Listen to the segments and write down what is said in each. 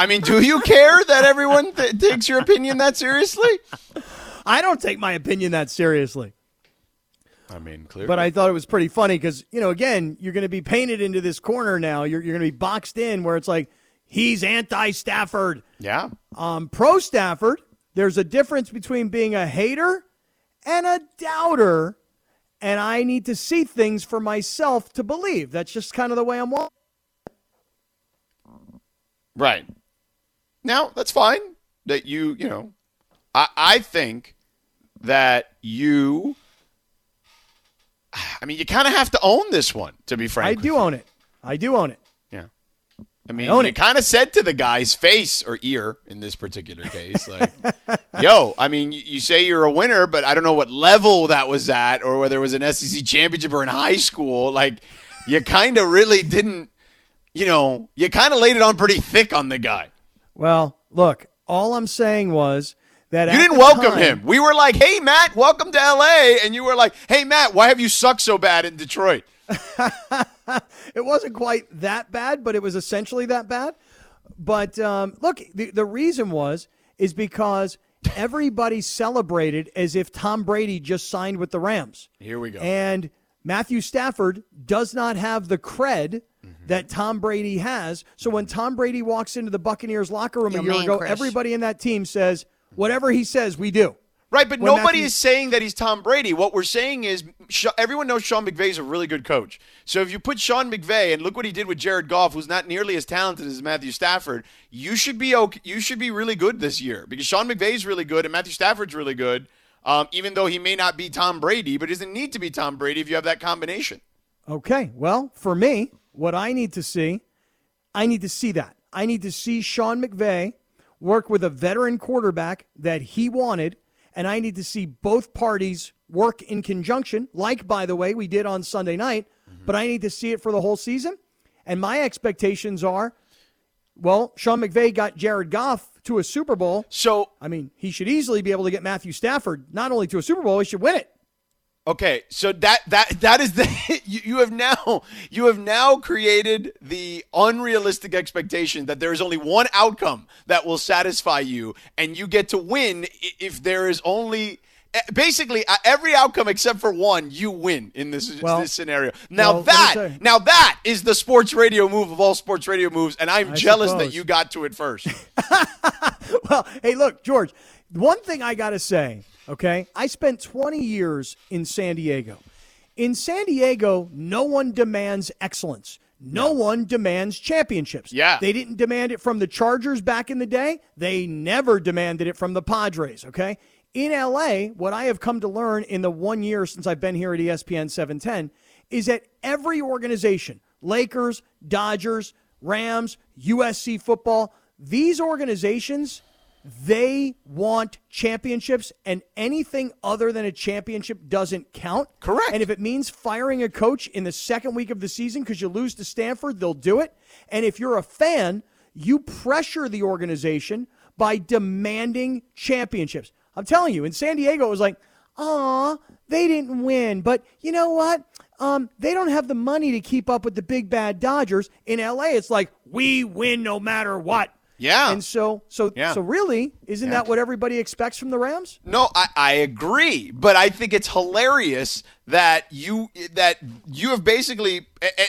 I mean, do you care that everyone th- takes your opinion that seriously? I don't take my opinion that seriously. I mean, clearly. But I thought it was pretty funny because, you know, again, you're going to be painted into this corner now. You're, you're going to be boxed in where it's like, he's anti Stafford. Yeah. Um, pro Stafford, there's a difference between being a hater and a doubter. And I need to see things for myself to believe. That's just kind of the way I'm walking. Right. Now, that's fine that you, you know, I, I think that you, I mean, you kind of have to own this one, to be frank. I do own it. I do own it. Yeah. I mean, I own you it. kind of said to the guy's face or ear in this particular case, like, yo, I mean, you, you say you're a winner, but I don't know what level that was at or whether it was an SEC championship or in high school. Like, you kind of really didn't, you know, you kind of laid it on pretty thick on the guy. Well, look, all I'm saying was that You didn't welcome time- him. We were like, "Hey, Matt, welcome to LA," and you were like, "Hey, Matt, why have you sucked so bad in Detroit?" It wasn't quite that bad, but it was essentially that bad. But um, look, the, the reason was is because everybody celebrated as if Tom Brady just signed with the Rams. Here we go. And Matthew Stafford does not have the cred Mm-hmm. that Tom Brady has. So when Tom Brady walks into the Buccaneers locker room Yo, a year man, ago, Chris. everybody in that team says, whatever he says, we do. Right, but When nobody Matthew- is saying that he's Tom Brady. What we're saying is everyone knows Sean McVay is a really good coach. So if you put Sean McVay and look what he did with Jared Goff, who's not nearly as talented as Matthew Stafford, you should be okay. You should be really good this year because Sean McVay is really good and Matthew Stafford's really good. Um, even though he may not be Tom Brady, but he doesn't need to be Tom Brady if you have that combination. Okay. Well, for me, what I need to see, I need to see that. I need to see Sean McVay work with a veteran quarterback that he wanted, and I need to see both parties work in conjunction, like, by the way, we did on Sunday night, mm-hmm. but I need to see it for the whole season. And my expectations are well, Sean McVay got Jared Goff to a Super Bowl. So I mean, he should easily be able to get Matthew Stafford not only to a Super Bowl, he should win it. Okay, so that that that is the you, you have now you have now created the unrealistic expectation that there is only one outcome that will satisfy you, and you get to win if there is only basically uh, every outcome except for one you win in this Well- this scenario. Now well, that now that is the sports radio move of all sports radio moves, and I'm I jealous that you got to it first. Well, hey, look, George, one thing I got to say, okay? I spent 20 years in San Diego. In San Diego, no one demands excellence. No one demands championships. Yeah. They didn't demand it from the Chargers back in the day. They never demanded it from the Padres, okay? In LA, what I have come to learn in the one year since I've been here at ESPN 710 is that every organization, Lakers, Dodgers, Rams, USC football, these organizations, they want championships, and anything other than a championship doesn't count. Correct. And if it means firing a coach in the second week of the season because you lose to Stanford, they'll do it. And if you're a fan, you pressure the organization by demanding championships. I'm telling you, in San Diego, it was like, aw, they didn't win. But you know what? Um, they don't have the money to keep up with the big bad Dodgers. In LA, it's like, we win no matter what. Yeah. And so, so, Yeah. so really, isn't that what everybody expects from the Rams? No, I, I agree, but I think it's hilarious that you that you have basically,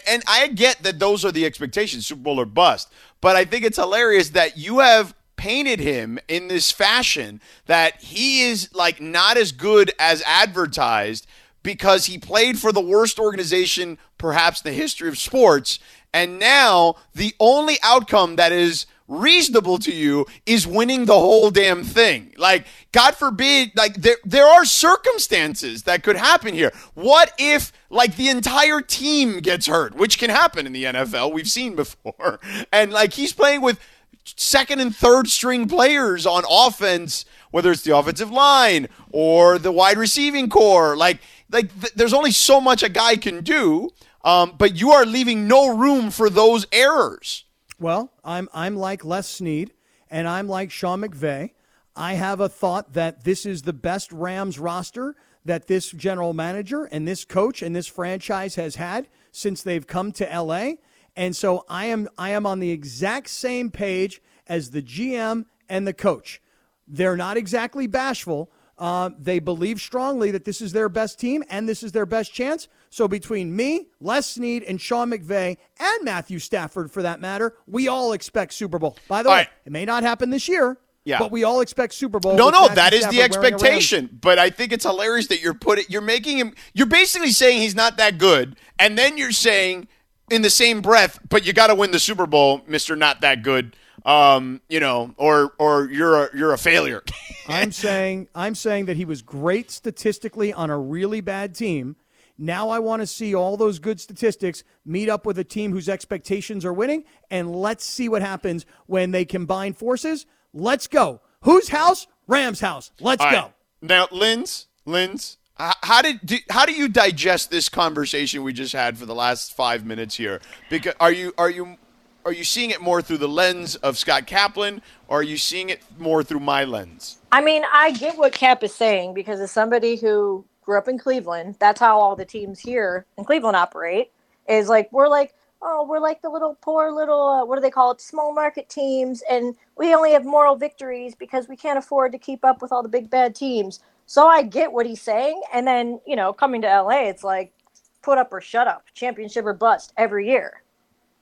and I get that those are the expectations, Super Bowl or bust. But I think it's hilarious that you have painted him in this fashion that he is like not as good as advertised because he played for the worst organization perhaps in the history of sports, and now the only outcome that is reasonable to you is winning the whole damn thing. Like, God forbid, like there there are circumstances that could happen here. What if like the entire team gets hurt, which can happen in the NFL, we've seen before. And like he's playing with second and third string players on offense, whether it's the offensive line or the wide receiving corps. Like like th- there's only so much a guy can do. Um, but you are leaving no room for those errors. Well, I'm I'm like Les Snead, and I'm like Sean McVay. I have a thought that this is the best Rams roster that this general manager and this coach and this franchise has had since they've come to LA. And so I am I am on the exact same page as the GM and the coach. They're not exactly bashful. Uh, they believe strongly that this is their best team and this is their best chance. So between me, Les Snead, and Sean McVay, and Matthew Stafford, for that matter, we all expect Super Bowl. By the All way, right. it may not happen this year. Yeah. But we all expect Super Bowl. No, no, Matthew that is the Stafford a expectation. But I think it's hilarious that you're putting, you're making him, you're basically saying he's not that good, and then you're saying in the same breath, but you got to win the Super Bowl, Mister Not That Good. Um, you know, or or you're a you're a failure. I'm saying I'm saying that he was great statistically on a really bad team. Now I want to see all those good statistics meet up with a team whose expectations are winning, and let's see what happens when they combine forces. Let's go. Whose house? Rams house. Let's All go. right. Now, Linz, Linz, how did do, how do you digest this conversation we just had for the last five minutes here? Because are you are you are you seeing it more through the lens of Scott Kaplan, or are you seeing it more through my lens? I mean, I get what Cap is saying because as somebody who grew up in Cleveland, that's how all the teams here in Cleveland operate. Is like we're like, oh, we're like the little poor little uh, what do they call it, small market teams, and we only have moral victories because we can't afford to keep up with all the big bad teams. So I get what he's saying, and then you know, coming to LA, it's like put up or shut up, championship or bust every year.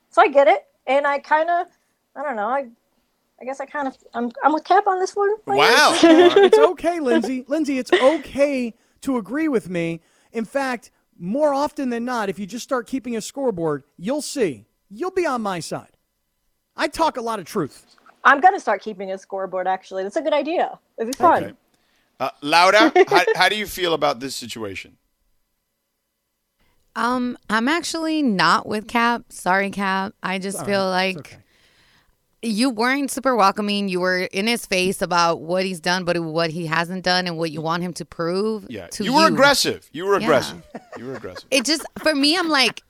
So I get it, and I kind of, I don't know, I. I guess I kind of I'm I'm with Cap on this one. Wow. it's okay, Lindsay. Lindsay, it's okay to agree with me. In fact, more often than not, if you just start keeping a scoreboard, you'll see. You'll be on my side. I talk a lot of truth. I'm gonna start keeping a scoreboard. Actually, that's a good idea. It'd be fun. Okay. Uh, Laura, how, how do you feel about this situation? Um, I'm actually not with Cap. Sorry, Cap. I just feel like It's okay. You weren't super welcoming. You were in his face about what he's done, but what he hasn't done, and what you want him to prove. Yeah, to you were aggressive. You were Yeah. aggressive. You were aggressive. It just for me, I'm like,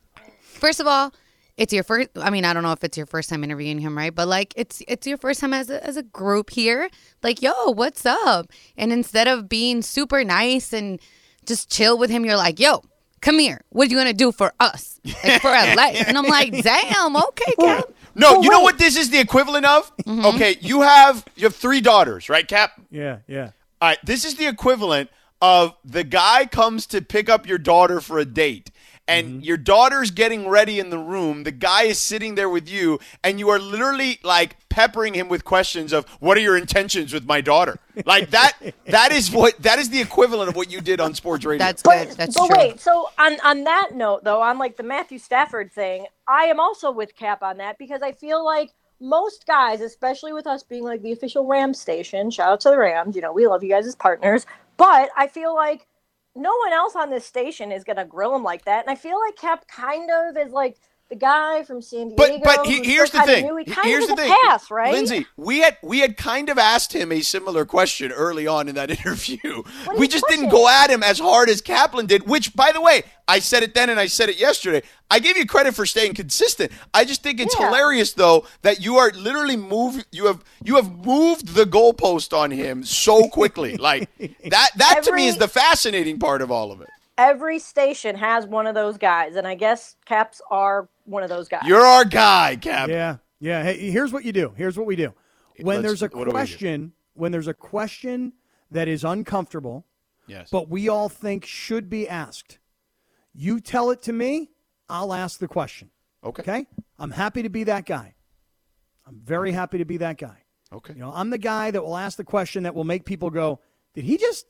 first of all, it's your first. I mean, I don't know if it's your first time interviewing him, right? But like, it's it's your first time as a, as a group here. Like, yo, what's up? And instead of being super nice and just chill with him, you're like, yo. Come here. What are you gonna do for us, like for LA? And I'm like, damn, okay, Cap. No, Well, you know what this is the equivalent of? Mm-hmm. Okay, you have you have three daughters, right, Cap? Yeah, yeah. All right, this is the equivalent of the guy comes to pick up your daughter for a date. And Mm-hmm. your daughter's getting ready in the room. The guy is sitting there with you, and you are literally like peppering him with questions of "What are your intentions with my daughter?" Like that. that is what that is the equivalent of what you did on sports radio. That's good. But, That's but true. wait, so on on that note though, on like the Matthew Stafford thing, I am also with Cap on that because I feel like most guys, especially with us being like the official Ram station, shout out to the Rams, you know, we love you guys as partners, but I feel like no one else on this station is gonna grill him like that. And I feel like Cap kind of is like the guy from San Diego. But but he, here's the thing. He Here's the thing, pass, right? Lindsay. We had we had kind of asked him a similar question early on in that interview. We just didn't go at him as hard as Kaplan did. Which, by the way, I said it then and I said it yesterday. I give you credit for staying consistent. I just think it's Yeah. hilarious though that you are literally moved. You have you have moved the goalpost on him so quickly. like that. That to me is the fascinating part of all of it. Every station has one of those guys, and I guess Caps are one of those guys. You're our guy, Cap. Yeah, yeah. Hey, here's what you do. Here's what we do. When Let's- there's a what do we do? question, when there's a question that is uncomfortable, Yes. but we all think should be asked, you tell it to me. I'll ask the question. okay. Okay? I'm happy to be that guy. I'm very happy to be that guy. Okay. You know, I'm the guy that will ask the question that will make people go, "Did he just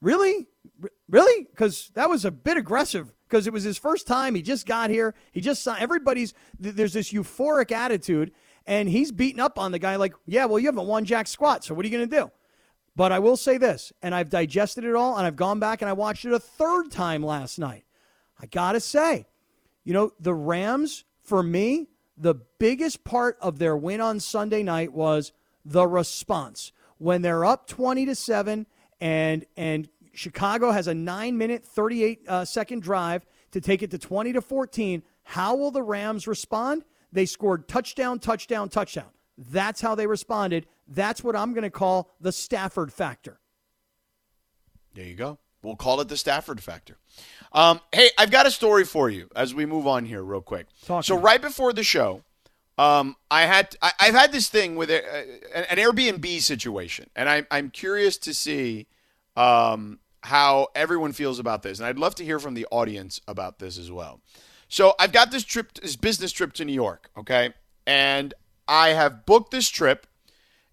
really, R- really?" Because that was a bit aggressive. Because it was his first time. He just got here. He just saw everybody's. There's this euphoric attitude, and he's beating up on the guy like, "Yeah, well, you haven't won jack squat. So what are you going to do?" But I will say this, and I've digested it all, and I've gone back and I watched it a third time last night. I gotta say, you know, the Rams, for me, the biggest part of their win on Sunday night was the response. When they're up 20 to 7 and and Chicago has a 9 minute 38 uh, second drive to take it to 20 to 14, how will the Rams respond? They scored touchdown, touchdown, touchdown. That's how they responded. That's what I'm going to call the Stafford factor. There you go. We'll call it the Stafford factor. Um, hey, I've got a story for you as we move on here, real quick. Talk so right before the show, um, I had I, I've had this thing with a, an Airbnb situation, and I, I'm curious to see um, how everyone feels about this, and I'd love to hear from the audience about this as well. So I've got this trip, this business trip to New York, okay, and I have booked this trip.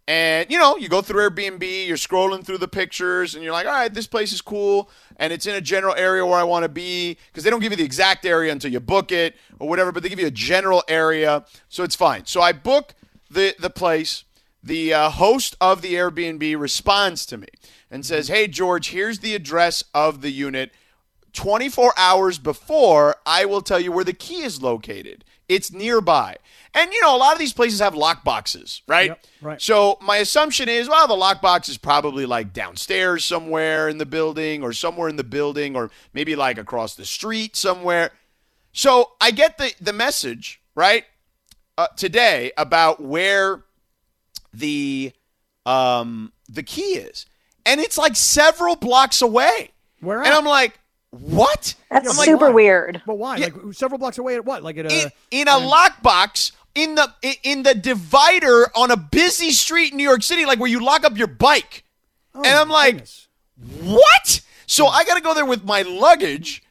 And you know, you go through Airbnb, you're scrolling through the pictures, and you're like, all right, this place is cool, and it's in a general area where I want to be, because they don't give you the exact area until you book it or whatever, but they give you a general area, so it's fine. So I book the the place. The uh, host of the Airbnb responds to me and says, "Hey George, here's the address of the unit. 24 hours before, I will tell you where the key is located. It's nearby. And you know, a lot of these places have lock boxes, right? Yep, right. So my assumption is, well, the lockbox is probably like downstairs somewhere in the building, or somewhere in the building, or maybe like across the street somewhere. So I get the the message right uh, today about where the um the key is, and it's like several blocks away. Where And? I'm like, what? That's I'm super why? weird. But why? Like several blocks away at what? Like at a. in, in a lockbox in the in- in the divider on a busy street in New York City, like where you lock up your bike. Oh, and I'm like, goodness. what? So I got to go there with my luggage.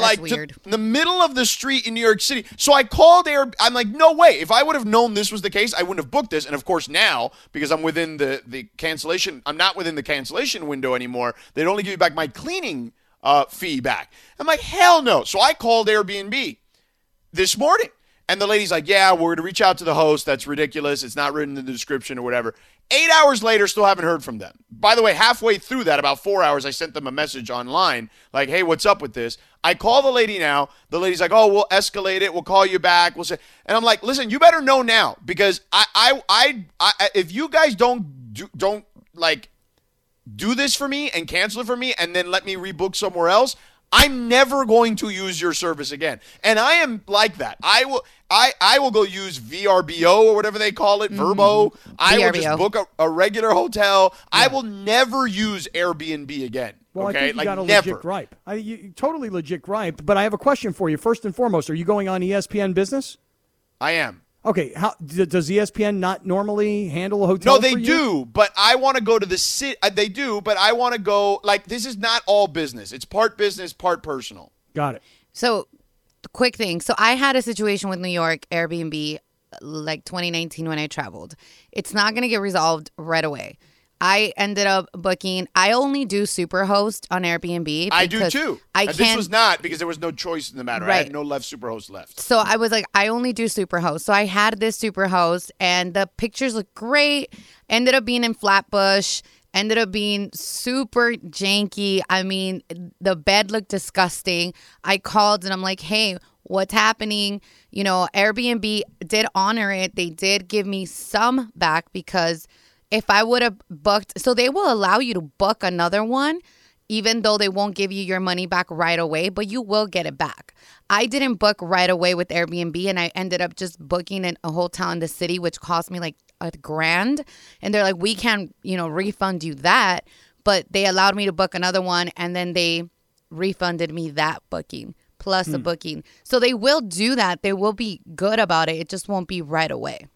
Like to the middle of the street in New York City. So I called Air. I'm like, no way. If I would have known this was the case, I wouldn't have booked this. And of course, now because I'm within the the cancellation, I'm not within the cancellation window anymore. They'd only give you back my cleaning uh, fee back. I'm like, hell no. So I called Airbnb this morning. And the lady's like, yeah, we're going to reach out to the host. That's ridiculous. It's not written in the description or whatever. Eight hours later, still haven't heard from them. By the way, halfway through that, about four hours, I sent them a message online like, hey, what's up with this? I call the lady now. The lady's like, oh, we'll escalate it. We'll call you back. We'll say, and I'm like, listen, you better know now because I, I, I, I if you guys don't, do, don't like do this for me and cancel it for me and then let me rebook somewhere else, I'm never going to use your service again. And I am like that. I will I, I will go use VRBO or whatever they call it, mm-hmm. Verbo. I will just book a, a regular hotel. I will never use Airbnb again. Well, okay? I think you like got a never. legit gripe. I, you, totally legit gripe. But I have a question for you. First and foremost, are you going on ESPN Business? I am. Okay. How d- does ESPN not normally handle a hotel? No, they for you? do, but I want to go to the city. Uh, they do, but I want to go. Like this is not all business. It's part business, part personal. Got it. So, quick thing. So, I had a situation with New York Airbnb like 2019 when I traveled. It's not going to get resolved right away. I ended up booking. I only do Superhost on Airbnb. I do too. I and can't. this was not because there was no choice in the matter. I had no left superhost left. so I was like, I only do Superhost. So I had this Superhost, and the pictures look great. Ended up being in Flatbush. Ended up being super janky. I mean, the bed looked disgusting. I called and I'm like, hey, what's happening? You know, Airbnb did honor it. They did give me some back because if I would have booked, so they will allow you to book another one even though they won't give you your money back right away, but you will get it back. I didn't book right away with Airbnb and I ended up just booking in a hotel in the city, which cost me like a grand. And they're like, we can't, you know, refund you that. But they allowed me to book another one and then they refunded me that booking plus a hmm. booking. So they will do that. They will be good about it. It just won't be right away.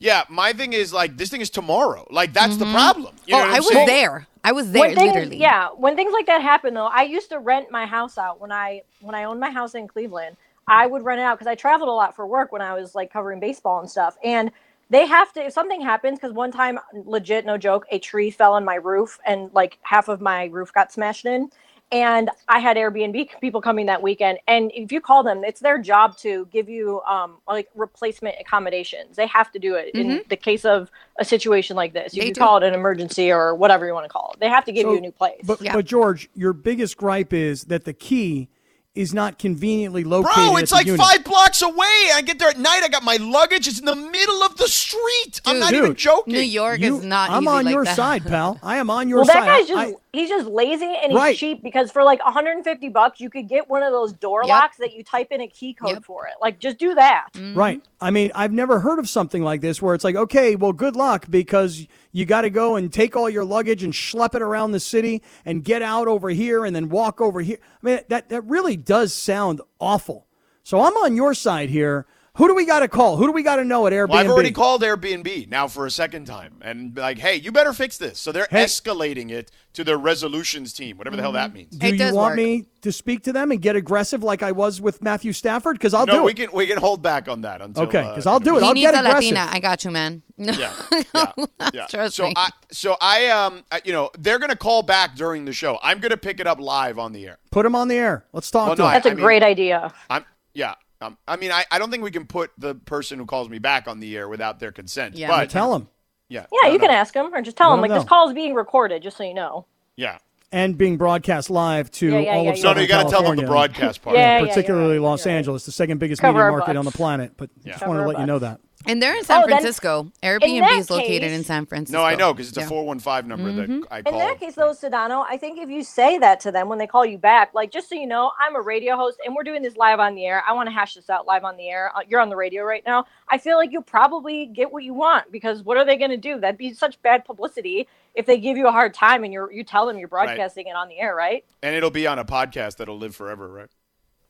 Yeah, my thing is like this thing is tomorrow. Like that's the mm-hmm. problem. You know oh, I was saying? there. I was there when things, literally. Yeah, when things like that happen, though, I used to rent my house out when I when I owned my house in Cleveland. I would rent it out because I traveled a lot for work when I was like covering baseball and stuff. And they have to if something happens because one time, legit, no joke, a tree fell on my roof and like half of my roof got smashed in. And I had Airbnb people coming that weekend, and if you call them, it's their job to give you um, like replacement accommodations. They have to do it in the case of a situation like this. You They can do. call it an emergency or whatever you want to call it. They have to give So- you a new place. But, Yeah. but George, your biggest gripe is that the key is not conveniently located. Bro, at it's the like unit. five blocks away. I get there at night. I got my luggage. It's in the middle of the street. I'm Dude. not even joking. New York You- is not. I'm easy on like your that. side, pal. I am on your side. Well, side. that guy's I- just he's just lazy and he's Right. cheap because for like 150 bucks you could get one of those door Yep. locks that you type in a key code Yep. for it. Like just do that. Mm-hmm. Right. I mean, I've never heard of something like this where it's like, okay, well, good luck because you got to go and take all your luggage and schlep it around the city and get out over here and then walk over here. I mean, that, that really does sound awful. So I'm on your side here. Who do we got to call? Who do we got to know at Airbnb? Well, I've already called Airbnb now for a second time and like, hey, you better fix this. So they're Hey. escalating it to their resolutions team, whatever the hell that means. Do It you want work. me to speak to them and get aggressive like I was with Matthew Stafford? Because I'll no, do we it. can we can hold back on that until Okay, uh, 'cause I'll do it. He I'll needs get a aggressive. Latina. I got you, man. Yeah, yeah, yeah. Trust so me. I so I um I- you know they're gonna call back during the show. I'm gonna pick it up live on the air. Put him on the air. Let's talk Well, to no, him. That's a I mean- great idea. I'm yeah. Um, I mean, I, I don't think we can put the person who calls me back on the air without their consent. Yeah. but Tell them. yeah, Yeah, you no. can ask them or just tell them him him like this call is being recorded, just so you know. Yeah, And being broadcast live to Yeah, yeah, all yeah, of yeah. no, no, you got to tell them the broadcast part. Yeah, yeah, particularly you're Los you're. Angeles, the second biggest Cover media our market on the planet. But just Cover wanted to our let you know that. And they're in San Oh, Francisco. Airbnb is located case- in San Francisco. No, I know because it's Yeah. a four one five number that I call. In that case, though, Sedano, I think if you say that to them when they call you back, like just so you know, I'm a radio host and we're doing this live on the air. I want to hash this out live on the air. Uh, You're on the radio right now. I feel like you'll probably get what you want because what are they going to do? That'd be such bad publicity if they give you a hard time and you're you tell them you're broadcasting it on the air, right? and it'll be on a podcast that'll live forever, right?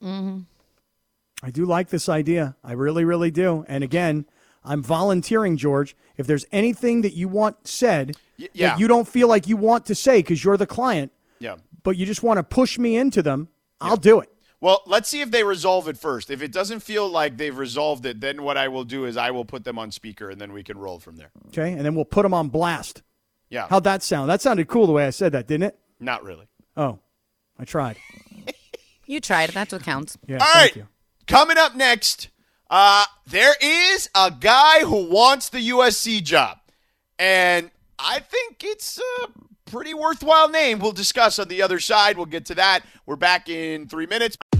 Mm-hmm. I do like this idea. I really, really do. And again, I'm volunteering, George. If there's anything that you want said Y- yeah. that you don't feel like you want to say because you're the client, Yeah. but you just want to push me into them, I'll do it. Well, let's see if they resolve it first. If it doesn't feel like they've resolved it, then what I will do is I will put them on speaker, and then we can roll from there. Okay. And then we'll put them on blast. Yeah. How'd that sound? That sounded cool the way I said that, didn't it? Not really. Oh, I tried. You tried. That's what counts. Yeah. All thank right. you. Coming up next, uh, there is a guy who wants the USC job, and I think it's a pretty worthwhile name. We'll discuss on the other side. We'll get to that. We're back in three minutes.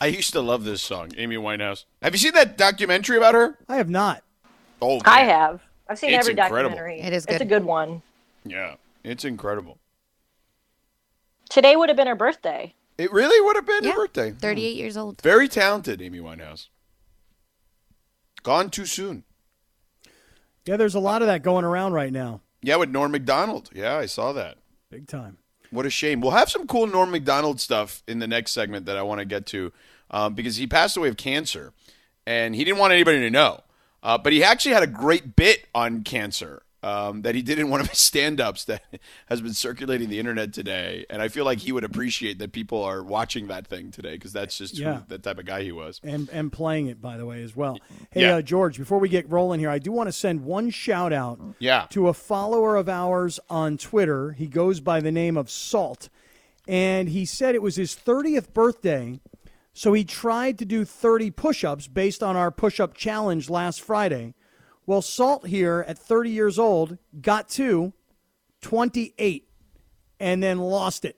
I used to love this song, Amy Winehouse. Have you seen that documentary about her? I have not. Oh, I have. I've seen It's every incredible. documentary. It is It's a good one. Yeah, it's incredible. Today would have been her birthday. It really would have been Yeah. her birthday. Hmm. 38 years old. Very talented, Amy Winehouse. Gone too soon. Yeah, there's a lot of that going around right now. Yeah, with Norm Macdonald. Yeah, I saw that. Big time. What a shame. We'll have some cool Norm Macdonald stuff in the next segment that I want to get to um, because he passed away of cancer and he didn't want anybody to know. Uh, but he actually had a great bit on cancer um, that he did in one of his stand ups that has been circulating the internet today. And I feel like he would appreciate that people are watching that thing today because that's just who- Yeah. the type of guy he was. and and playing it by the way as well. Hey, Yeah. uh, George, before we get rolling here, I do want to send one shout out Yeah. to a follower of ours on Twitter. He goes by the name of Salt, and he said it was his 30th birthday, so he tried to do 30 push-ups based on our push-up challenge last Friday. Well, Salt here at 30 years old got to 28 and then lost it.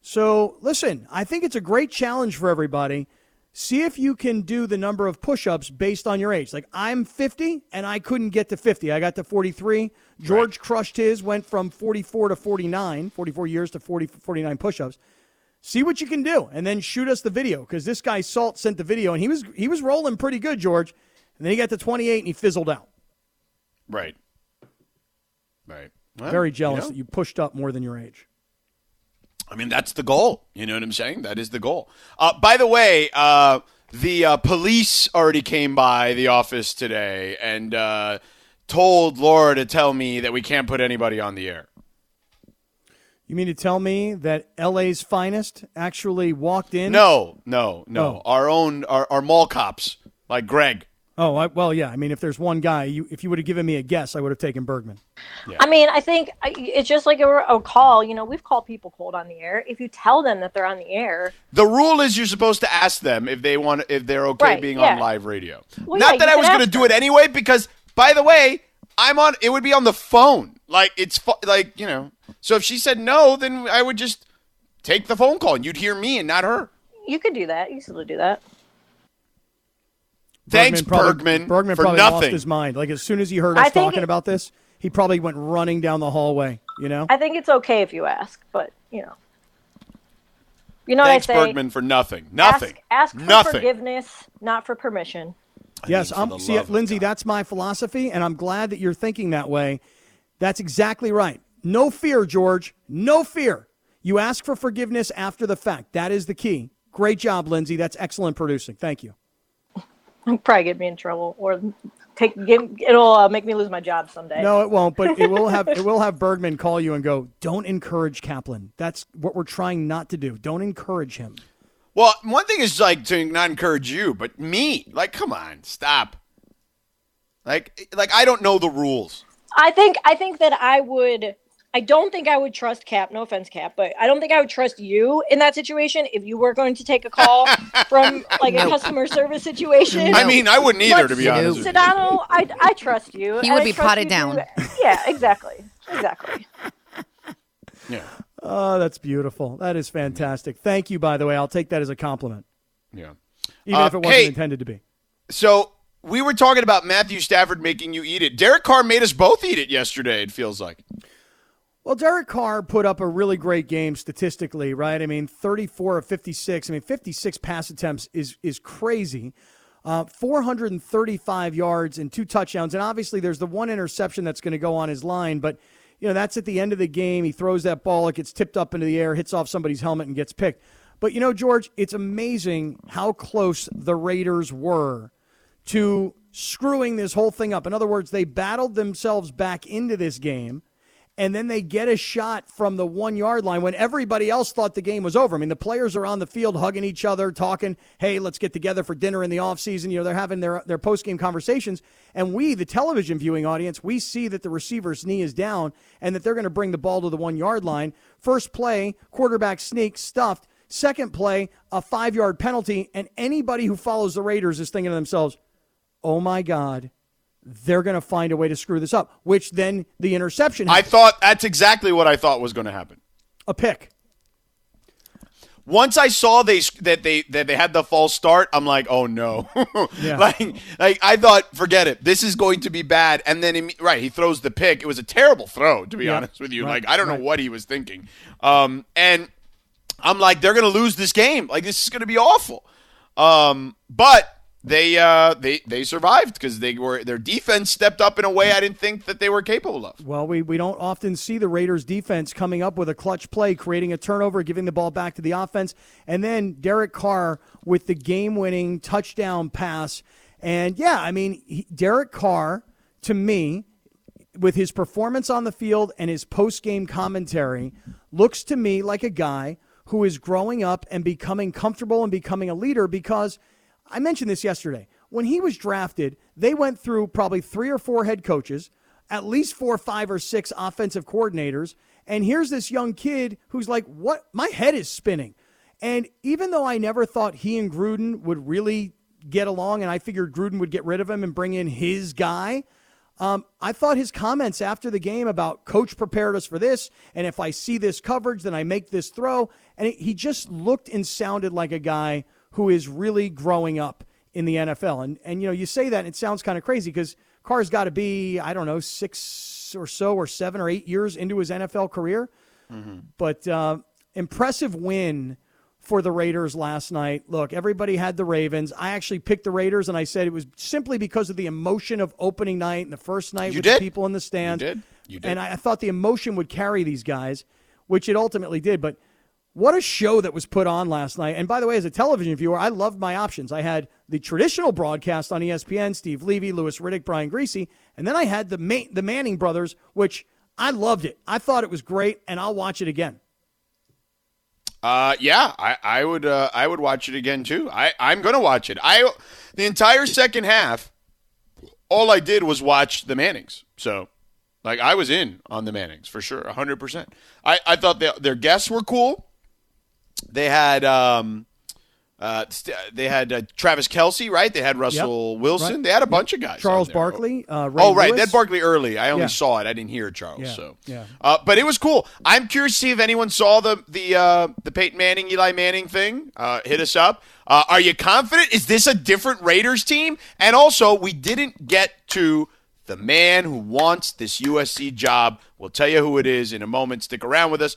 So, listen, I think it's a great challenge for everybody. See if you can do the number of push ups based on your age. Like, I'm 50 and I couldn't get to 50. I got to 43. George crushed his, went from 44 to 49, 44 years to 40, 49 push ups. See what you can do, and then shoot us the video because this guy Salt sent the video, and he was he was rolling pretty good, George. And then he got to 28 and he fizzled out. Right. Right. Well, Very jealous you know, that you pushed up more than your age. I mean, that's the goal. You know what I'm saying? That is the goal. Uh, by the way, uh, the uh, police already came by the office today and uh, told Laura to tell me that we can't put anybody on the air. You mean to tell me that LA's finest actually walked in? No, no, no. Oh. Our own, our, our mall cops, like Greg. Oh, I, well, yeah. I mean, if there's one guy, you, if you would have given me a guess, I would have taken Bergman. I mean, I think it's just like a, a call. You know, we've called people cold on the air. If you tell them that they're on the air, The rule is you're supposed to ask them if they want, if they're okay Right, being yeah. on live radio. Well, Not yeah, that I was going to do it anyway, because by the way, I'm on. It would be on the phone. Like it's like you know. So if she said no, then I would just take the phone call, and you'd hear me and not her. you could do that. You still do that. Thanks, probably, Bergman, Bergman for probably lost his mind. Like as soon as he heard I us talking it- about this, he probably went running down the hallway. You know. I think it's okay if you ask, but you know, you know Thanks, what I say. Bergman, for nothing. Nothing. Ask, ask for nothing. forgiveness, not for permission. Yes, I'm, the see, love Lindsay, God. that's my philosophy, and I'm glad that you're thinking that way. That's exactly right. No fear, George. No fear. You ask for forgiveness after the fact. That is the key. Great job, Lindsay. That's excellent producing. Thank you. It'll probably get me in trouble, or take give, it'll uh, make me lose my job someday. No, it won't, but it will have it will have Bergman call you and go, "Don't encourage Kaplan." That's what we're trying not to do. Don't encourage him. Well, one thing is like to not encourage you, but me, like, come on, stop. Like, like I don't know the rules. I think I think that I would. I don't think I would trust Cap. No offense, Cap, but I don't think I would trust you in that situation if you were going to take a call from like a customer service situation. I mean, I wouldn't either, But to be honest. with you. Sedano, I, I trust you. He would be potted down. to- yeah, exactly, exactly. Yeah, Oh, that's beautiful. That is fantastic. Thank you, by the way. I'll take that as a compliment, yeah. even Uh, if it wasn't hey. intended to be. So we were talking about Matthew Stafford making you eat it. Derek Carr made us both eat it yesterday. It feels like. Well, Derek Carr put up a really great game statistically, right? I mean, 34 of 56. I mean, 56 pass attempts is is crazy. Uh, 435 yards and two touchdowns, and obviously there's the one interception that's going to go on his line, but you know that's at the end of the game. He throws that ball, it gets tipped up into the air, hits off somebody's helmet, and gets picked. But you know, George, it's amazing how close the Raiders were to screwing this whole thing up. In other words, they battled themselves back into this game and then they get a shot from the one yard line when everybody else thought the game was over. I mean, the players are on the field hugging each other, talking, hey, let's get together for dinner in the offseason. You know, they're having their, their post game conversations. And we, the television viewing audience, we see that the receiver's knee is down and that they're going to bring the ball to the one yard line. First play, quarterback sneak, stuffed. Second play, a five yard penalty. And anybody who follows the Raiders is thinking to themselves, oh my God, they're going to find a way to screw this up, which then the interception I thought that's exactly what I thought was going to happen. a pick. Once I saw they that they that they had the false start, I'm like, oh no, Yeah. like like I thought, forget it, this is going to be bad. And then imme- right, he throws the pick. It was a terrible throw, to be Yeah. honest with you. Right, Like I don't right. know what he was thinking. Um, and I'm like, they're going to lose this game. Like this is going to be awful. Um, but they uh they they survived because they were their defense stepped up in a way I didn't think that they were capable of. Well, we, we don't often see the Raiders defense coming up with a clutch play, creating a turnover, giving the ball back to the offense, and then Derek Carr with the game winning touchdown pass. And yeah, I mean, he, Derek Carr, to me, with his performance on the field and his post game commentary, looks to me like a guy who is growing up and becoming comfortable and becoming a leader because I mentioned this yesterday. When he was drafted, they went through probably three or four head coaches, at least four, five, or six offensive coordinators. And here's this young kid who's like, What? My head is spinning. And even though I never thought he and Gruden would really get along, and I figured Gruden would get rid of him and bring in his guy, um, I thought his comments after the game about coach prepared us for this, and if I see this coverage, then I make this throw. And he just looked and sounded like a guy who is really growing up in the NFL. And and you know, you say that and it sounds kind of crazy because Carr's got to be I don't know six or so or seven or eight years into his NFL career. But uh, impressive win for the Raiders last night. Look, everybody had the Ravens. I actually picked the Raiders, and I said it was simply because of the emotion of opening night and the first night You with did. people in the stands. did. You did. And I, I thought the emotion would carry these guys, which it ultimately did. But what a show that was put on last night. And by the way, as a television viewer, I loved my options. I had the traditional broadcast on ESPN, Steve Levy, Louis Riddick, Brian Griese, and then I had the Ma- the Manning brothers, which I loved it. I thought it was great, and I'll watch it again. Uh, yeah, I, I would uh, I would watch it again too. I I'm gonna watch it. I the entire second half, all I did was watch the Mannings. So, like, I was in on the Mannings for sure, hundred percent. I I thought they, their guests were cool. They had um, uh, st- they had uh, Travis Kelce, right? They had Russell Wilson. Right. They had a bunch of guys. Charles. Barkley, uh, Ray Oh right, Lewis. that Barkley early. I only Yeah. saw it. I didn't hear Charles. Yeah, So yeah. uh, but it was cool. I'm curious to see if anyone saw the the uh, the Peyton Manning Eli Manning thing. Uh, hit us up. Uh, are you confident? Is this a different Raiders team? And also, we didn't get to the man who wants this USC job. We'll tell you who it is in a moment. Stick around with us.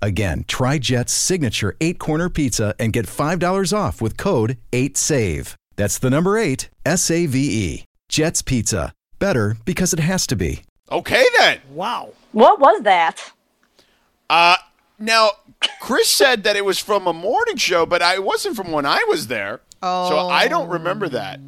Again, try Jet's signature eight corner pizza and get $5 off with code 8SAVE. That's the number eight, S A V E. Jet's Pizza. Better because it has to be. Okay then. Wow. What was that? Uh, now Chris said that it was from a morning show, but I it wasn't from when I was there. Oh. So I don't remember that.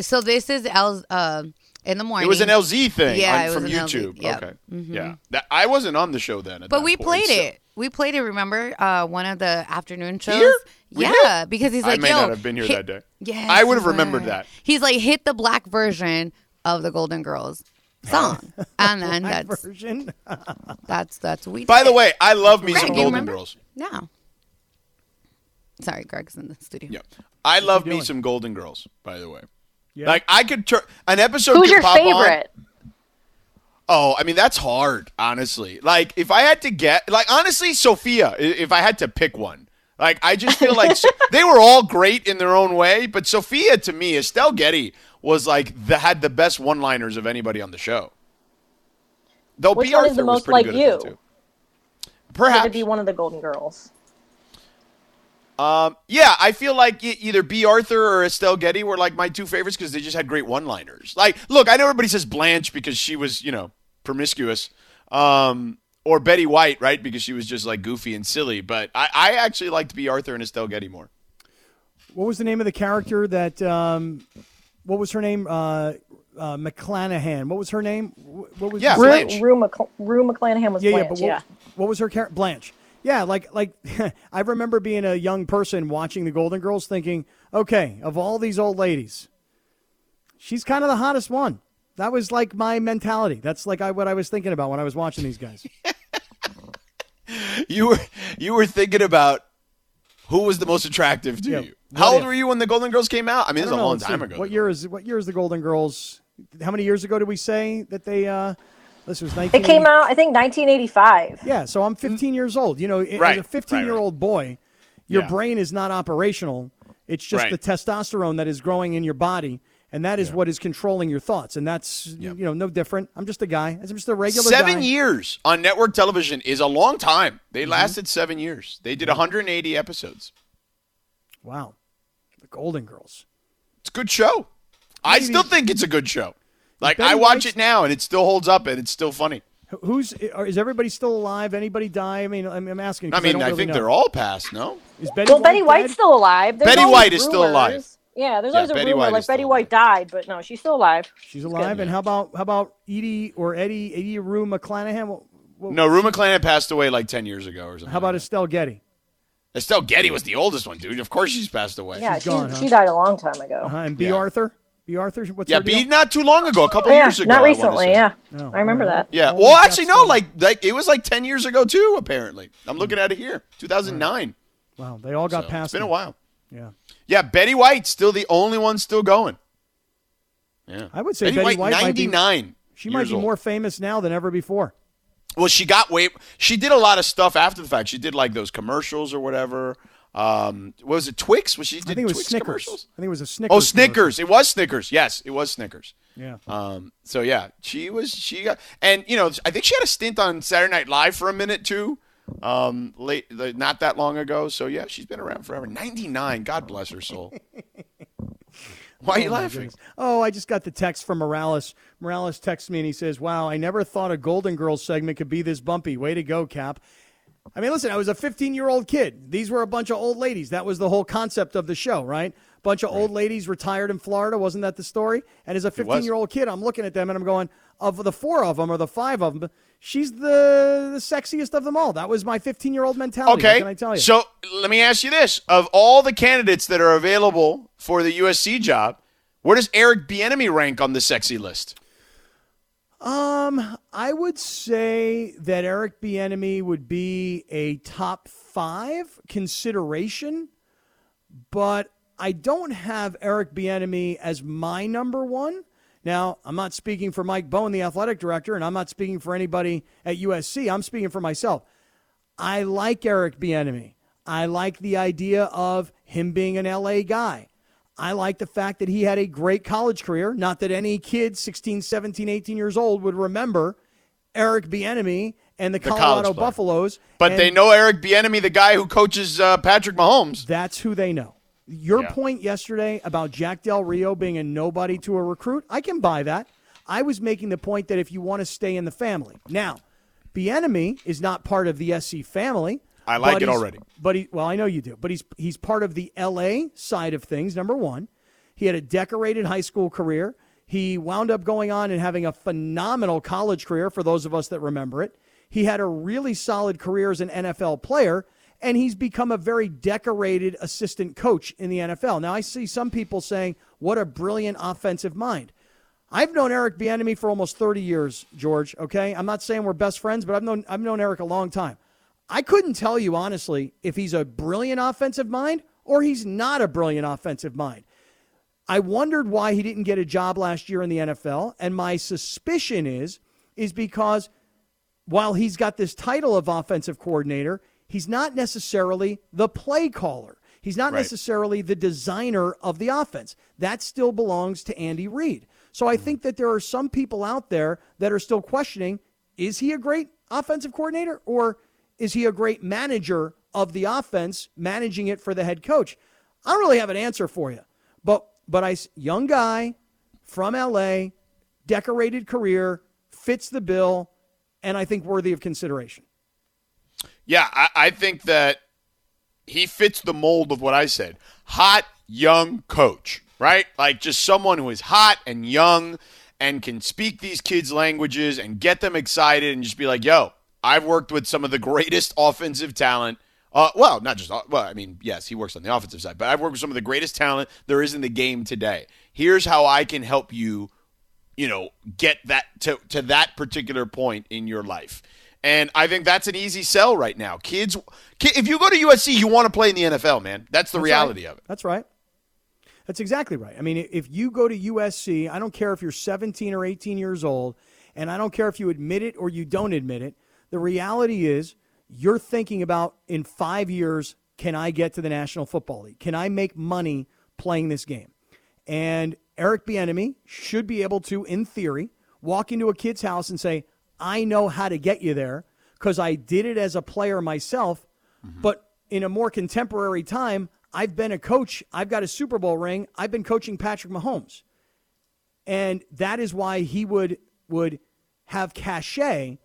So this is L uh, in the morning. It was an LZ thing Yeah, on- it was from an LZ, YouTube. yep. Okay. Yeah. That, I wasn't on the show then. at But that we point, played so- it. We played it. Remember uh, one of the afternoon shows? Here? We Yeah, did? because he's like, I may "Yo, not have been here hit- that day. Yes, I would have remembered that. He's like, hit the black version of the Golden Girls song, and then Black that's version. that's that's what we. By the did. way, I love me Greg, some you Golden remember? Girls. No. Sorry, Greg's in the studio. Yeah. I love me doing? some Golden Girls, by the way. Yeah. Like I could turn an episode Who's could your pop on- favorite? Oh, I mean that's hard, honestly. Like if I had to get, like honestly, Sophia. If I had to pick one, like I just feel like they were all great in their own way, but Sophia to me, Estelle Getty was like the had the best one-liners of anybody on the show. Though Which Bea Arthur the was most pretty like good you? at that too. Had Perhaps. to be one of the Golden Girls. Um, yeah, I feel like either Bea Arthur or Estelle Getty were like my two favorites because they just had great one-liners. Like, look, I know everybody says Blanche because she was, you know, promiscuous, um, or Betty White, right, because she was just like goofy and silly. But I, I actually liked Bea Arthur and Estelle Getty more. What was the name of the character that? Um, what was her name? Uh, uh, McClanahan. What was her name? What was Yeah, the- Rue, Blanche. Rue, McCl- Rue McClanahan was yeah, yeah. Blanche. But Yeah, what, what was her character? Blanche. Yeah, like like I remember being a young person watching the Golden Girls, thinking, okay, of all these old ladies, she's kind of the hottest one. That was like my mentality. That's like I, what I was thinking about when I was watching these guys. You were you were thinking about who was the most attractive to Yeah, you. what How old if? were you when the Golden Girls came out? I mean, I this is a know, long let's time see. ago. What year is what year is the Golden Girls? How many years ago did we say that they? Uh, this was 19. it came out I think 1985. Yeah, so I'm 15 years old. You know. Right, as a 15 year old boy, your Yeah. brain is not operational. It's just Right. the testosterone that is growing in your body, and that is what is controlling your thoughts. And that's you know no different. I'm just a guy. I'm just a regular Seven guy. years on network television is a long time. They Mm-hmm. lasted seven years. They did 180 episodes. Wow, the Golden Girls. It's a good show. I Maybe- still think it's a good show. Like Betty I watch White's- it now and it still holds up and it's still funny. Who's is everybody still alive? Anybody die? I mean, I'm, I'm asking. I 'cause mean, don't I, really think know. they're all past. No, Is Betty Well, White Betty dead? White's still alive. There's Betty always White is still alive. Yeah, there's Yeah, always a Betty rumor White like Betty still White died, but no, she's still alive. She's alive. And how about how about Edie or Eddie Eddie Rue McClanahan? What, what- No, Rue McClanahan passed away like ten years ago or something. How about like Estelle Getty? Estelle Getty was the oldest one, dude? Of course she's passed away. Yeah, She's she, gone, huh? she died a long time ago. Uh-huh. And B. Yeah. Arthur. Bea Arthur. What's Yeah, her deal? B not too long ago, a couple Oh, yeah, years ago. not recently. say. Yeah, No, I remember all right. that. Yeah. Holy Well, crap, actually, no. still. Like, like it was like ten years ago too. Apparently, I'm looking at it here, 2009. Wow, they all got So, past. it's been a while. Yeah, Yeah, Betty White's still the only one still going. Yeah, I would say Betty, Betty White, White might be- 99. she might be old. more famous now than ever before. Well, she got way. She did a lot of stuff after the fact. She did like those commercials or whatever. Um, what was it Twix? Was she? Did I think it was Twix Snickers. commercials? I think it was a Snickers. Oh, Snickers! It was Snickers. Yes, it was Snickers. commercial. Um, so yeah, she was. She got, and you know, I think she had a stint on Saturday Night Live for a minute too. Um, late, not that long ago. So yeah, she's been around forever. Ninety nine. God bless her soul. Why are you Oh, laughing? goodness. Oh, I just got the text from Morales. Morales texts me and he says, Wow, I never thought a Golden Girls segment could be this bumpy. Way to go, Cap. I mean, listen, I was a 15 year old kid. These were a bunch of old ladies. That was the whole concept of the show, right? Bunch of old ladies retired in Florida. Wasn't that the story? And as a 15 year old kid, I'm looking at them and I'm going, of the four of them or the five of them, she's the, the sexiest of them all. That was my 15 year old mentality. What Okay. can I tell you? So let me ask you this: Of all the candidates that are available for the USC job, where does Eric Bieniemy rank on the sexy list? Um, I would say that Eric Bieniemy would be a top five consideration, but I don't have Eric Bieniemy as my number one. Now, I'm not speaking for Mike Bohn, the athletic director, and I'm not speaking for anybody at USC. I'm speaking for myself. I like Eric Bieniemy. I like the idea of him being an LA guy. I like the fact that he had a great college career. Not that any kid 16, 17, 18 years old would remember Eric Bieniemy and the, college Colorado. Buffaloes. But they know Eric Bieniemy, the guy who coaches uh, Patrick Mahomes. That's who they know. Your Yeah. point yesterday about Jack Del Rio being a nobody to a recruit, I can buy that. I was making the point that if you want to stay in the family. Now, Bieniemy is not part of the SC family. I like it already. But he, well, I know you do. But he's he's part of the LA side of things. Number one, he had a decorated high school career. He wound up going on and having a phenomenal college career. For those of us that remember it, he had a really solid career as an NFL player, and he's become a very decorated assistant coach in the NFL. Now, I see some people saying, "What a brilliant offensive mind." I've known Eric Bieniemy for almost 30 years, George. Okay, I'm not saying we're best friends, but I've known I've known Eric a long time. I couldn't tell you honestly if he's a brilliant offensive mind or he's not a brilliant offensive mind. I wondered why he didn't get a job last year in the NFL, and my suspicion is is because while he's got this title of offensive coordinator, he's not necessarily the play caller. He's not Right. necessarily the designer of the offense. That still belongs to Andy Reid. So I mm-hmm. think that there are some people out there that are still questioning is he a great offensive coordinator or is he a great manager of the offense, managing it for the head coach? I don't really have an answer for you. But but I young guy from LA, decorated career, fits the bill, and I think worthy of consideration. Yeah, I, I think that he fits the mold of what I said. Hot, young coach, right? Like just someone who is hot and young and can speak these kids' languages and get them excited and just be like, yo, I've worked with some of the greatest offensive talent. Uh, well, not just, well, I mean, yes, he works on the offensive side, but I've worked with some of the greatest talent there is in the game today. Here's how I can help you you know, get that to, to that particular point in your life. And I think that's an easy sell right now. Kids, if you go to USC, you want to play in the NFL, man. That's the That's reality right. of it. That's right. That's exactly right. I mean, if you go to USC, I don't care if you're 17 or 18 years old, and I don't care if you admit it or you don't admit it. The reality is, you're thinking about in five years, can I get to the National Football League? Can I make money playing this game? And Eric Bieniemy should be able to, in theory, walk into a kid's house and say, "I know how to get you there because I did it as a player myself." Mm-hmm. But in a more contemporary time, I've been a coach. I've got a Super Bowl ring. I've been coaching Patrick Mahomes, and that is why he would would have cachet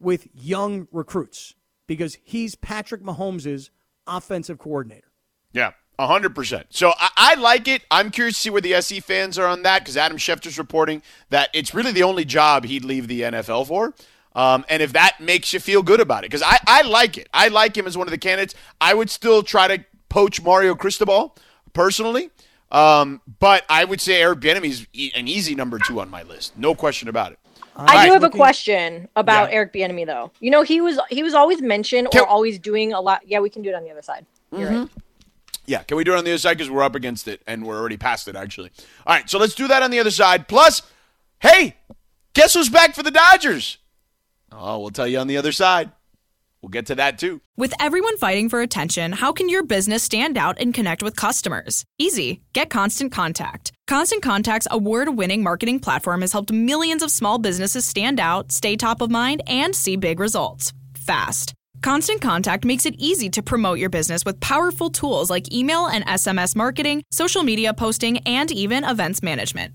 with young recruits because he's Patrick Mahomes' offensive coordinator. Yeah, A hundred percent. So I, I like it. I'm curious to see where the SC fans are on that because Adam Schefter's reporting that it's really the only job he'd leave the NFL for. Um, and if that makes you feel good about it, because I, I like it. I like him as one of the candidates. I would still try to poach Mario Cristobal personally. Um, but I would say Eric Bieniemy is e- an easy number two on my list. No question about it. I Right. do have a question about Yeah. Eric Bieniemy though. You know, he was he was always mentioned Can- or always doing a lot. Yeah, we can do it on the other side. You're right. Yeah, can we do it on the other side because we're up against it and we're already past it actually. All right, so let's do that on the other side. Plus, hey, guess who's back for the Dodgers? Oh, we'll tell you on the other side. We'll get to that too. With everyone fighting for attention, how can your business stand out and connect with customers? Easy. Get Constant Contact. Constant Contact's award winning marketing platform has helped millions of small businesses stand out, stay top of mind, and see big results fast. Constant Contact makes it easy to promote your business with powerful tools like email and SMS marketing, social media posting, and even events management.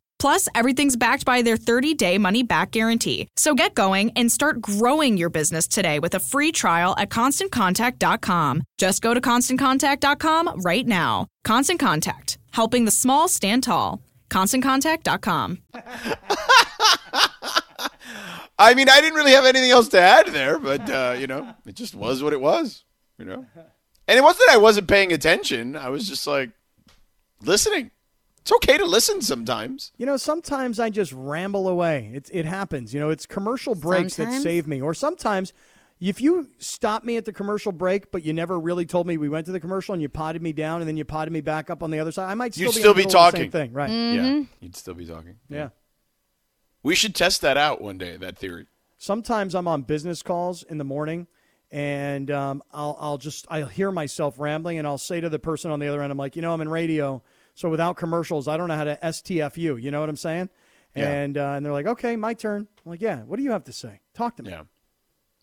Plus, everything's backed by their 30 day money back guarantee. So get going and start growing your business today with a free trial at constantcontact.com. Just go to constantcontact.com right now. Constant Contact, helping the small stand tall. ConstantContact.com. I mean, I didn't really have anything else to add there, but uh, you know, it just was what it was, you know. And it wasn't that I wasn't paying attention. I was just like listening. It's okay to listen sometimes. You know, sometimes I just ramble away. It, it happens. You know, it's commercial breaks that save me. Or sometimes, if you stop me at the commercial break, but you never really told me we went to the commercial and you potted me down and then you potted me back up on the other side, I might still You'd be, still be middle the talking. Same thing, right? Yeah, you'd still be talking. Yeah. We should test that out one day. That theory. Sometimes I'm on business calls in the morning, and um, I'll I'll just I'll hear myself rambling, and I'll say to the person on the other end, I'm like, you know, I'm in radio, so without commercials, I don't know how to STFU. You know what I'm saying? Yeah. And uh, and they're like, okay, my turn. I'm like, yeah. What do you have to say? Talk to me. Yeah,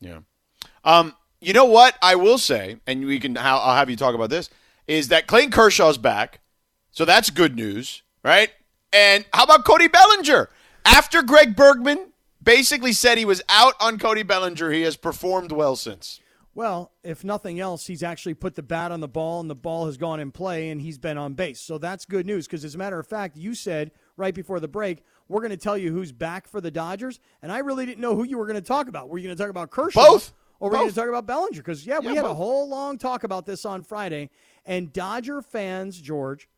yeah. Um, you know what I will say, and we can. I'll I'll have you talk about this. Is that Clayton Kershaw's back? So that's good news, right? And how about Cody Bellinger? After Greg Bergman basically said he was out on Cody Bellinger, he has performed well since. Well, if nothing else, he's actually put the bat on the ball and the ball has gone in play and he's been on base. So that's good news because, as a matter of fact, you said right before the break, we're going to tell you who's back for the Dodgers. And I really didn't know who you were going to talk about. Were you going to talk about Kershaw? Both. Or were you going to talk about Bellinger? Because, yeah, we Yeah, had a whole long talk about this on Friday. And Dodger fans, George,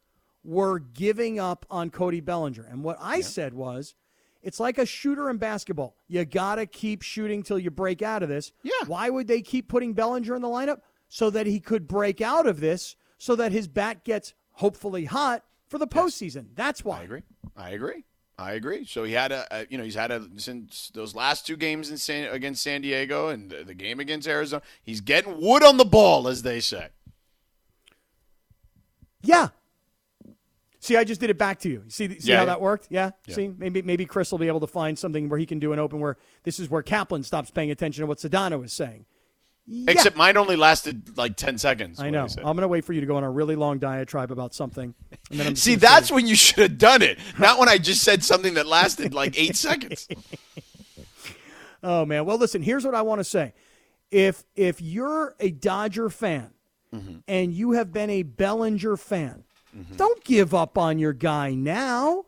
were giving up on Cody Bellinger. And what I said was, it's like a shooter in basketball. You got to keep shooting till you break out of this. Yeah. Why would they keep putting Bellinger in the lineup? So that he could break out of this, so that his bat gets hopefully hot for the postseason. That's why. I agree. I agree. I agree. So he had a, a you know, he's had a since those last two games in San, against San Diego and the, the game against Arizona. He's getting wood on the ball, as they say. Yeah. See, I just did it back to you. See, see Yeah, how yeah. that worked? Yeah? See, maybe maybe Chris will be able to find something where he can do an open where this is where Kaplan stops paying attention to what Sedano is saying. Yeah. Except mine only lasted like ten seconds. I know. I'm going to wait for you to go on a really long diatribe about something. And then I'm See, gonna say- that's when you should have done it, not when I just said something that lasted like eight seconds. Oh man. Well, listen. Here's what I want to say. If if you're a Dodger fan Mm-hmm. and you have been a Bellinger fan, Mm-hmm. don't give up on your guy now.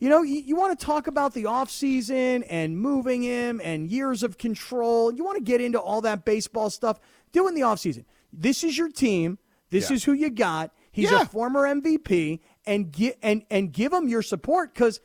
You know, you, you want to talk about the offseason and moving him and years of control. You want to get into all that baseball stuff. Do in the offseason. This is your team. This Yeah. is who you got. He's Yeah. a former MVP and get and and give him your support because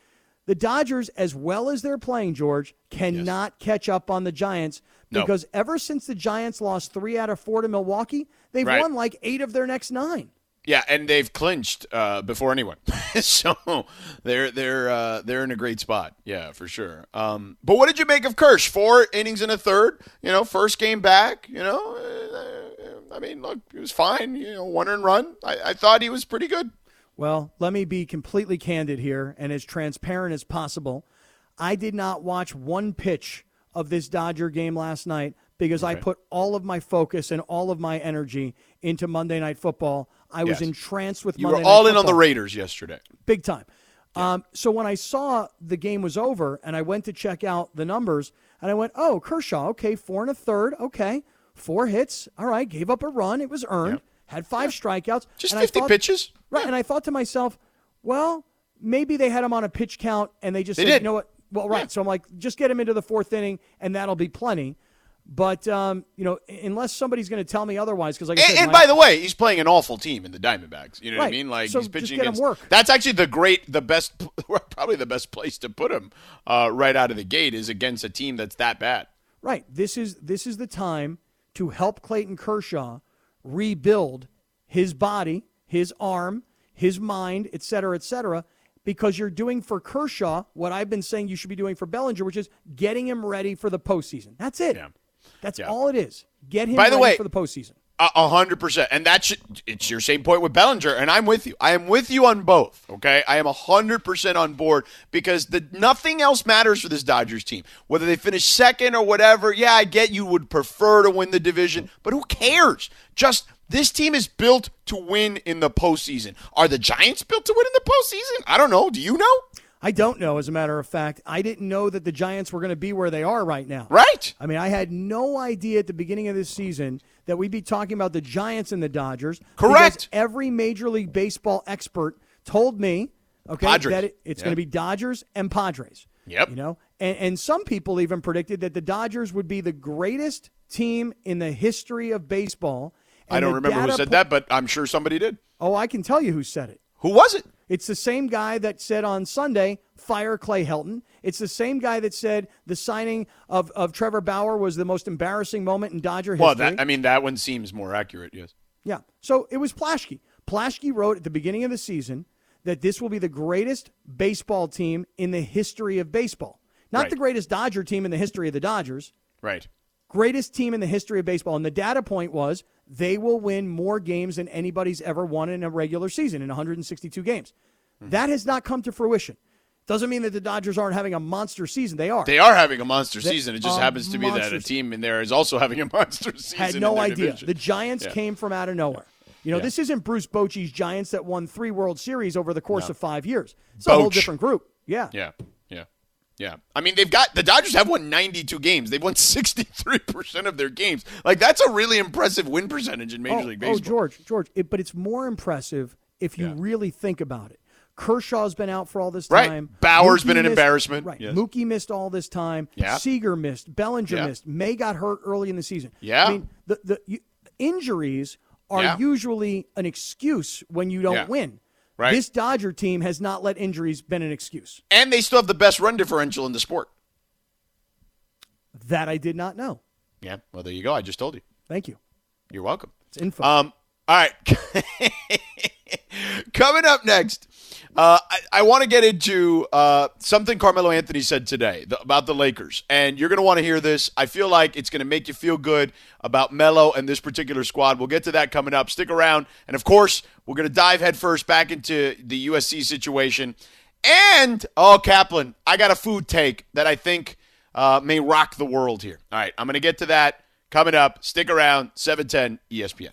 the Dodgers, as well as they're playing, George, cannot catch up on the Giants No. because ever since the Giants lost three out of four to Milwaukee, they've Right. won like eight of their next nine. Yeah, and they've clinched uh, before anyone, so they're they're uh, they're in a great spot. Yeah, for sure. Um, but what did you make of Kersh? Four innings and a third. You know, first game back. You know, uh, I mean, look, he was fine. You know, one and run. I, I thought he was pretty good. Well, let me be completely candid here and as transparent as possible. I did not watch one pitch of this Dodger game last night because I put all of my focus and all of my energy into Monday Night Football. I was Yes. entranced with You Monday were all in on the Raiders yesterday. big time. Um, so when I saw the game was over and I went to check out the numbers and I went, oh, Kershaw, okay, four and a third, okay, four hits, all right, gave up a run, it was earned, had five strikeouts, Just and I 50 thought- pitches. right? And I thought to myself, well, maybe they had him on a pitch count and they just They said, did. you know what? Well, right. So I'm like, just get him into the fourth inning and that'll be plenty. But um, you know, unless somebody's going to tell me otherwise, because like I And, said, and my- by the way, he's playing an awful team in the Diamondbacks. You know what I mean? Like So he's pitching against. work. That's actually the great, the best, probably the best place to put him uh, right out of the gate is against a team that's that bad. Right. This is this is the time to help Clayton Kershaw rebuild his body, his arm, his mind, et cetera, et cetera, because you're doing for Kershaw what I've been saying you should be doing for Bellinger, which is getting him ready for the postseason. That's it. Yeah. That's Yeah. all it is. Get him By the ready way- for the postseason. A hundred percent, and that's it's your same point with Bellinger, and I'm with you. I am with you on both. Okay, I am a hundred percent on board because the nothing else matters for this Dodgers team. Whether they finish second or whatever, yeah, I get you would prefer to win the division, but who cares? Just this team is built to win in the postseason. Are the Giants built to win in the postseason? I don't know. Do you know? I don't know, as a matter of fact. I didn't know that the Giants were going to be where they are right now. Right. I mean, I had no idea at the beginning of this season that we'd be talking about the Giants and the Dodgers. Correct. Every Major League Baseball expert told me, okay, Padres. that it, it's Yeah. going to be Dodgers and Padres. Yep. You know, and, and some people even predicted that the Dodgers would be the greatest team in the history of baseball. I don't remember who said po- that, but I'm sure somebody did. Oh, I can tell you who said it. Who was it? It's the same guy that said on Sunday, fire Clay Helton. It's the same guy that said the signing of, of Trevor Bauer was the most embarrassing moment in Dodger history. Well, that I mean that one seems more accurate. Yes. yeah. So it was Plaschke. Plaschke wrote at the beginning of the season that this will be the greatest baseball team in the history of baseball. Not Right. the greatest Dodger team in the history of the Dodgers, Right. Greatest team in the history of baseball. And the data point was they will win more games than anybody's ever won in a regular season in 162 games. Hmm. That has not come to fruition. Doesn't mean that the Dodgers aren't having a monster season. They are. They are having a monster season. It just happens to be that a team in there is also having a monster season. had no idea. division. The Giants Yeah. came from out of nowhere. You know, Yeah. this isn't Bruce Bochy's Giants that won three World Series over the course of five years. It's a whole different group. Yeah. Yeah, yeah, yeah. I mean, they've got the Dodgers have won 92 games. They've won 63 percent of their games. Like that's a really impressive win percentage in Major oh, League oh, Baseball. George, George. It, but it's more impressive if you Yeah. really think about it. Kershaw's been out for all this time. Right. time. Bauer's Mookie been an missed- embarrassment. Right. Yes. Mookie missed all this time. Yeah. Seager missed. Bellinger Yeah. missed. May got hurt early in the season. Yeah. I mean, the, the you, injuries are Yeah. usually an excuse when you don't Yeah. win. Right. This Dodger team has not let injuries been an excuse. And they still have the best run differential in the sport. That I did not know. Yeah. Well, there you go. I just told you. Thank you. You're welcome. It's info. Um. All right. Coming up next, uh, I, I want to get into uh, something Carmelo Anthony said today th- about the Lakers, and you're going to want to hear this. I feel like it's going to make you feel good about Melo and this particular squad. We'll get to that coming up. Stick around, and of course, we're going to dive headfirst back into the USC situation. And oh, Kaplan, I got a food take that I think uh, may rock the world here. All right, I'm going to get to that coming up. Stick around. 710 ESPN.